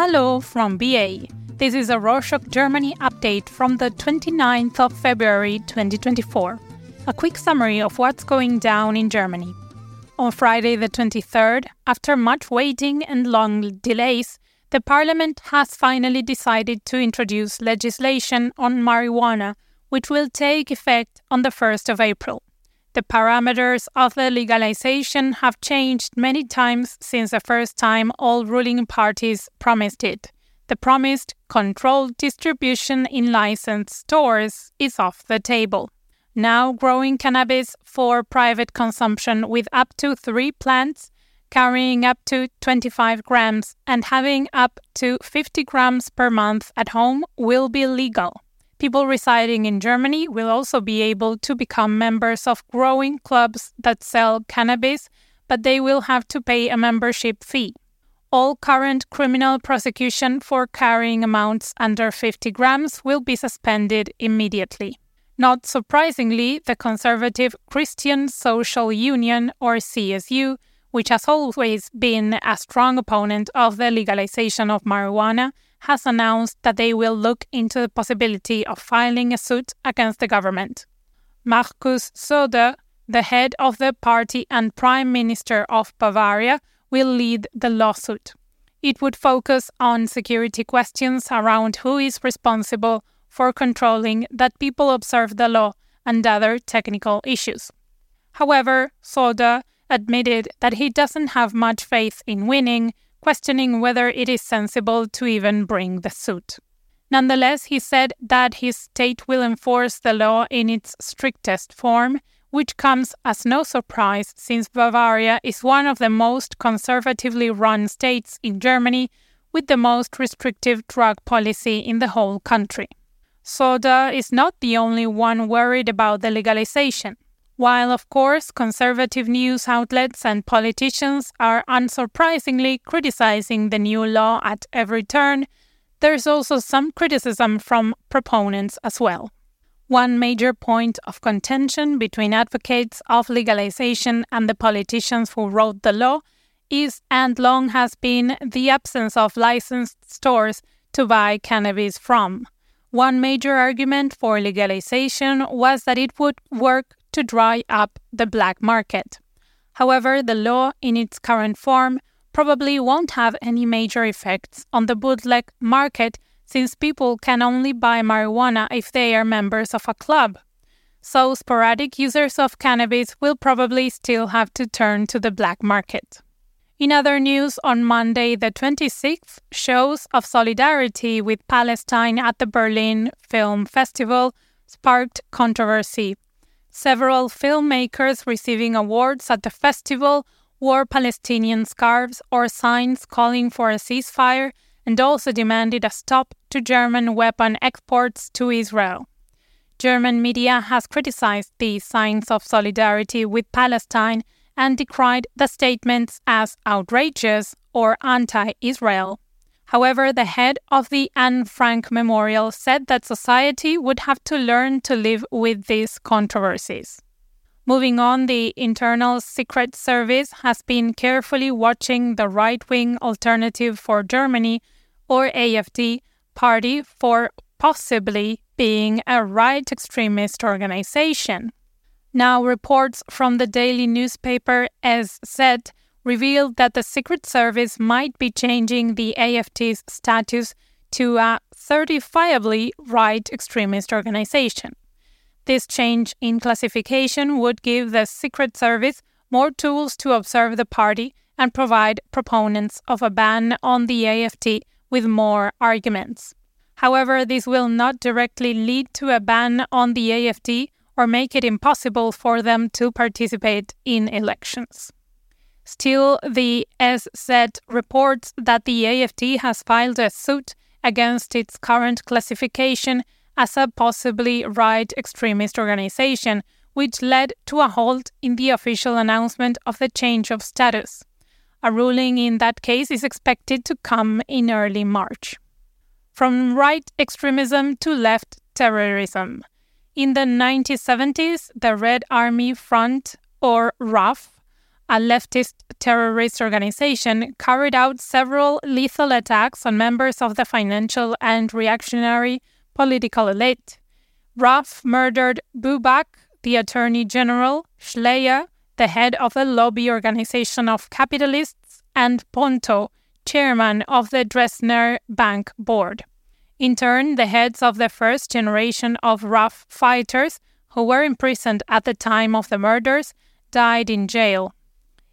Hello from BA. This is a Rorshok Germany update from the 29th of February 2024. A quick summary of what's going down in Germany. On Friday, the 23rd, after much waiting and long delays, the parliament has finally decided to introduce legislation on marijuana, which will take effect on the 1st of April. The parameters of the legalization have changed many times since the first time all ruling parties promised it. The promised controlled distribution in licensed stores is off the table. Now, growing cannabis for private consumption with up to three plants, carrying up to 25 grams, and having up to 50 grams per month at home will be legal. People residing in Germany will also be able to become members of growing clubs that sell cannabis, but they will have to pay a membership fee. All current criminal prosecution for carrying amounts under 50 grams will be suspended immediately. Not surprisingly, the conservative Christian Social Union, or CSU, which has always been a strong opponent of the legalization of marijuana, has announced that they will look into the possibility of filing a suit against the government. Markus Söder, the head of the party and prime minister of Bavaria, will lead the lawsuit. It would focus on security questions around who is responsible for controlling that people observe the law and other technical issues. However, Söder admitted that he doesn't have much faith in winning questioning whether it is sensible to even bring the suit. Nonetheless, he said that his state will enforce the law in its strictest form, which comes as no surprise since Bavaria is one of the most conservatively run states in Germany with the most restrictive drug policy in the whole country. Söder is not the only one worried about the legalization. While, of course, conservative news outlets and politicians are unsurprisingly criticizing the new law at every turn, there's also some criticism from proponents as well. One major point of contention between advocates of legalization and the politicians who wrote the law is and long has been the absence of licensed stores to buy cannabis from. One major argument for legalization was that it would work to dry up the black market. However, the law in its current form probably won't have any major effects on the bootleg market since people can only buy marijuana if they are members of a club. So, sporadic users of cannabis will probably still have to turn to the black market. In other news, on Monday, the 26th, shows of solidarity with Palestine at the Berlin Film Festival sparked controversy. Several filmmakers receiving awards at the festival wore Palestinian scarves or signs calling for a ceasefire and also demanded a stop to German weapon exports to Israel. German media has criticized these signs of solidarity with Palestine and decried the statements as outrageous or anti Israel. However, the head of the Anne Frank Memorial said that society would have to learn to live with these controversies. Moving on, the Internal Secret Service has been carefully watching the right wing Alternative for Germany, or AFD, party for possibly being a right extremist organization. Now, reports from the daily newspaper SZ revealed that the Secret Service might be changing the AFD's status to a certifiably right extremist organization. This change in classification would give the Secret Service more tools to observe the party and provide proponents of a ban on the AFD with more arguments. However, this will not directly lead to a ban on the AFD or make it impossible for them to participate in elections. Still, the SZ reports that the AFD has filed a suit against its current classification as a possibly right extremist organization, which led to a halt in the official announcement of the change of status. A ruling in that case is expected to come in early March. From right extremism to left terrorism. In the 1970s, the Red Army Front, or RAF, a leftist terrorist organization, carried out several lethal attacks on members of the financial and reactionary political elite. RAF murdered Buback, the Attorney General, Schleyer, the head of the lobby organization of capitalists, and Ponto, chairman of the Dresdner Bank board. In turn, the heads of the first generation of RAF fighters, who were imprisoned at the time of the murders, died in jail.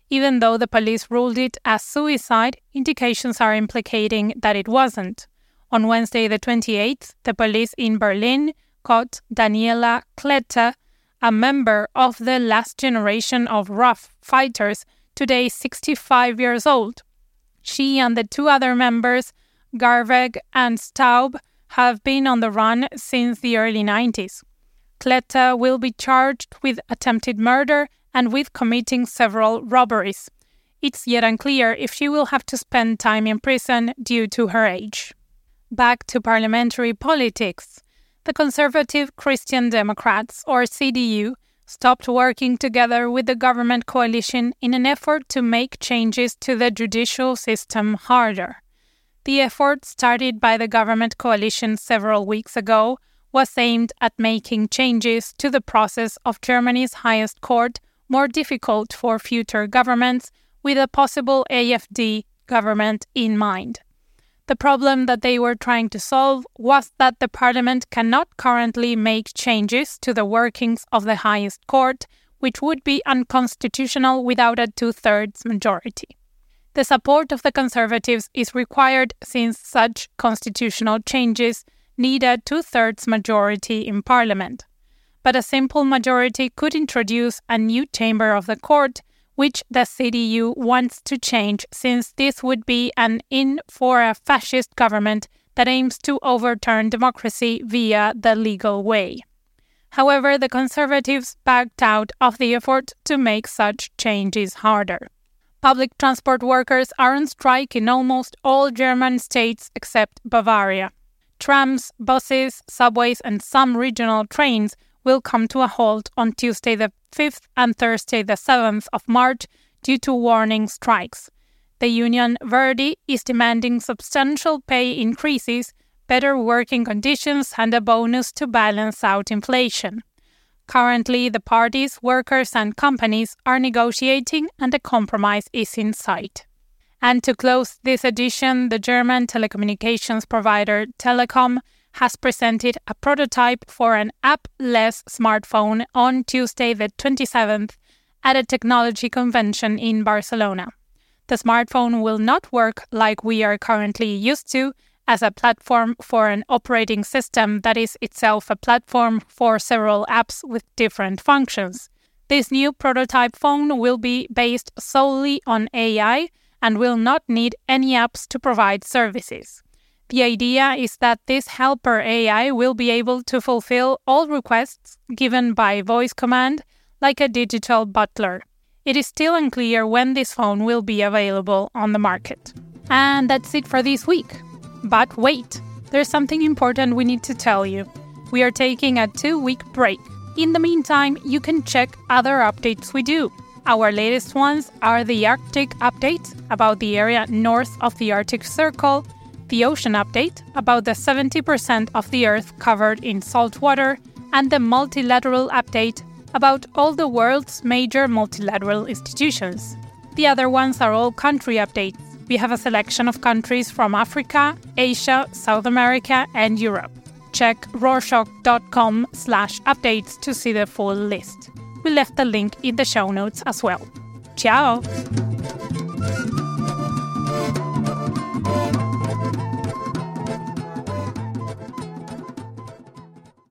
Even though the police ruled it as suicide, indications are implicating that it wasn't. On Wednesday, the 28th, the police in Berlin caught Daniela Klette, a member of the last generation of RAF fighters, today 65 years old. She and the two other members, Garweg and Staub, have been on the run since the early 90s. Klette will be charged with attempted murder and with committing several robberies. It's yet unclear if she will have to spend time in prison due to her age. Back to parliamentary politics. The Conservative Christian Democrats, or CDU, stopped working together with the government coalition in an effort to make changes to the judicial system harder. The effort, started by the government coalition several weeks ago, was aimed at making changes to the process of Germany's highest court more difficult for future governments with a possible AFD government in mind. The problem that they were trying to solve was that the parliament cannot currently make changes to the workings of the highest court, which would be unconstitutional without a two thirds majority. The support of the Conservatives is required since such constitutional changes need a two thirds majority in Parliament but a simple majority could introduce a new chamber of the court, which the CDU wants to change since this would be an in for a fascist government that aims to overturn democracy via the legal way. However, the Conservatives backed out of the effort to make such changes harder. Public transport workers are on strike in almost all German states except Bavaria. Trams, buses, subways, and some regional trains will come to a halt on Tuesday the 5th and Thursday the 7th of March due to warning strikes. The union Verdi is demanding substantial pay increases, better working conditions, and a bonus to balance out inflation. Currently, the parties, workers, and companies are negotiating, and a compromise is in sight. And to close this edition, the German telecommunications provider Telekom has presented a prototype for an app less smartphone on Tuesday, the 27th, at a technology convention in Barcelona. The smartphone will not work like we are currently used to as a platform for an operating system that is itself a platform for several apps with different functions. This new prototype phone will be based solely on AI and will not need any apps to provide services. The idea is that this helper AI will be able to fulfill all requests given by voice command like a digital butler. It is still unclear when this phone will be available on the market. And that's it for this week. But wait, there's something important we need to tell you. We are taking a two week break. In the meantime, you can check other updates we do. Our latest ones are the Arctic update about the area north of the Arctic Circle the ocean update about the 70% of the Earth covered in salt water, and the multilateral update about all the world's major multilateral institutions. The other ones are all country updates. We have a selection of countries from Africa, Asia, South America, and Europe. Check rorshok.com slash updates to see the full list. We left the link in the show notes as well. Ciao!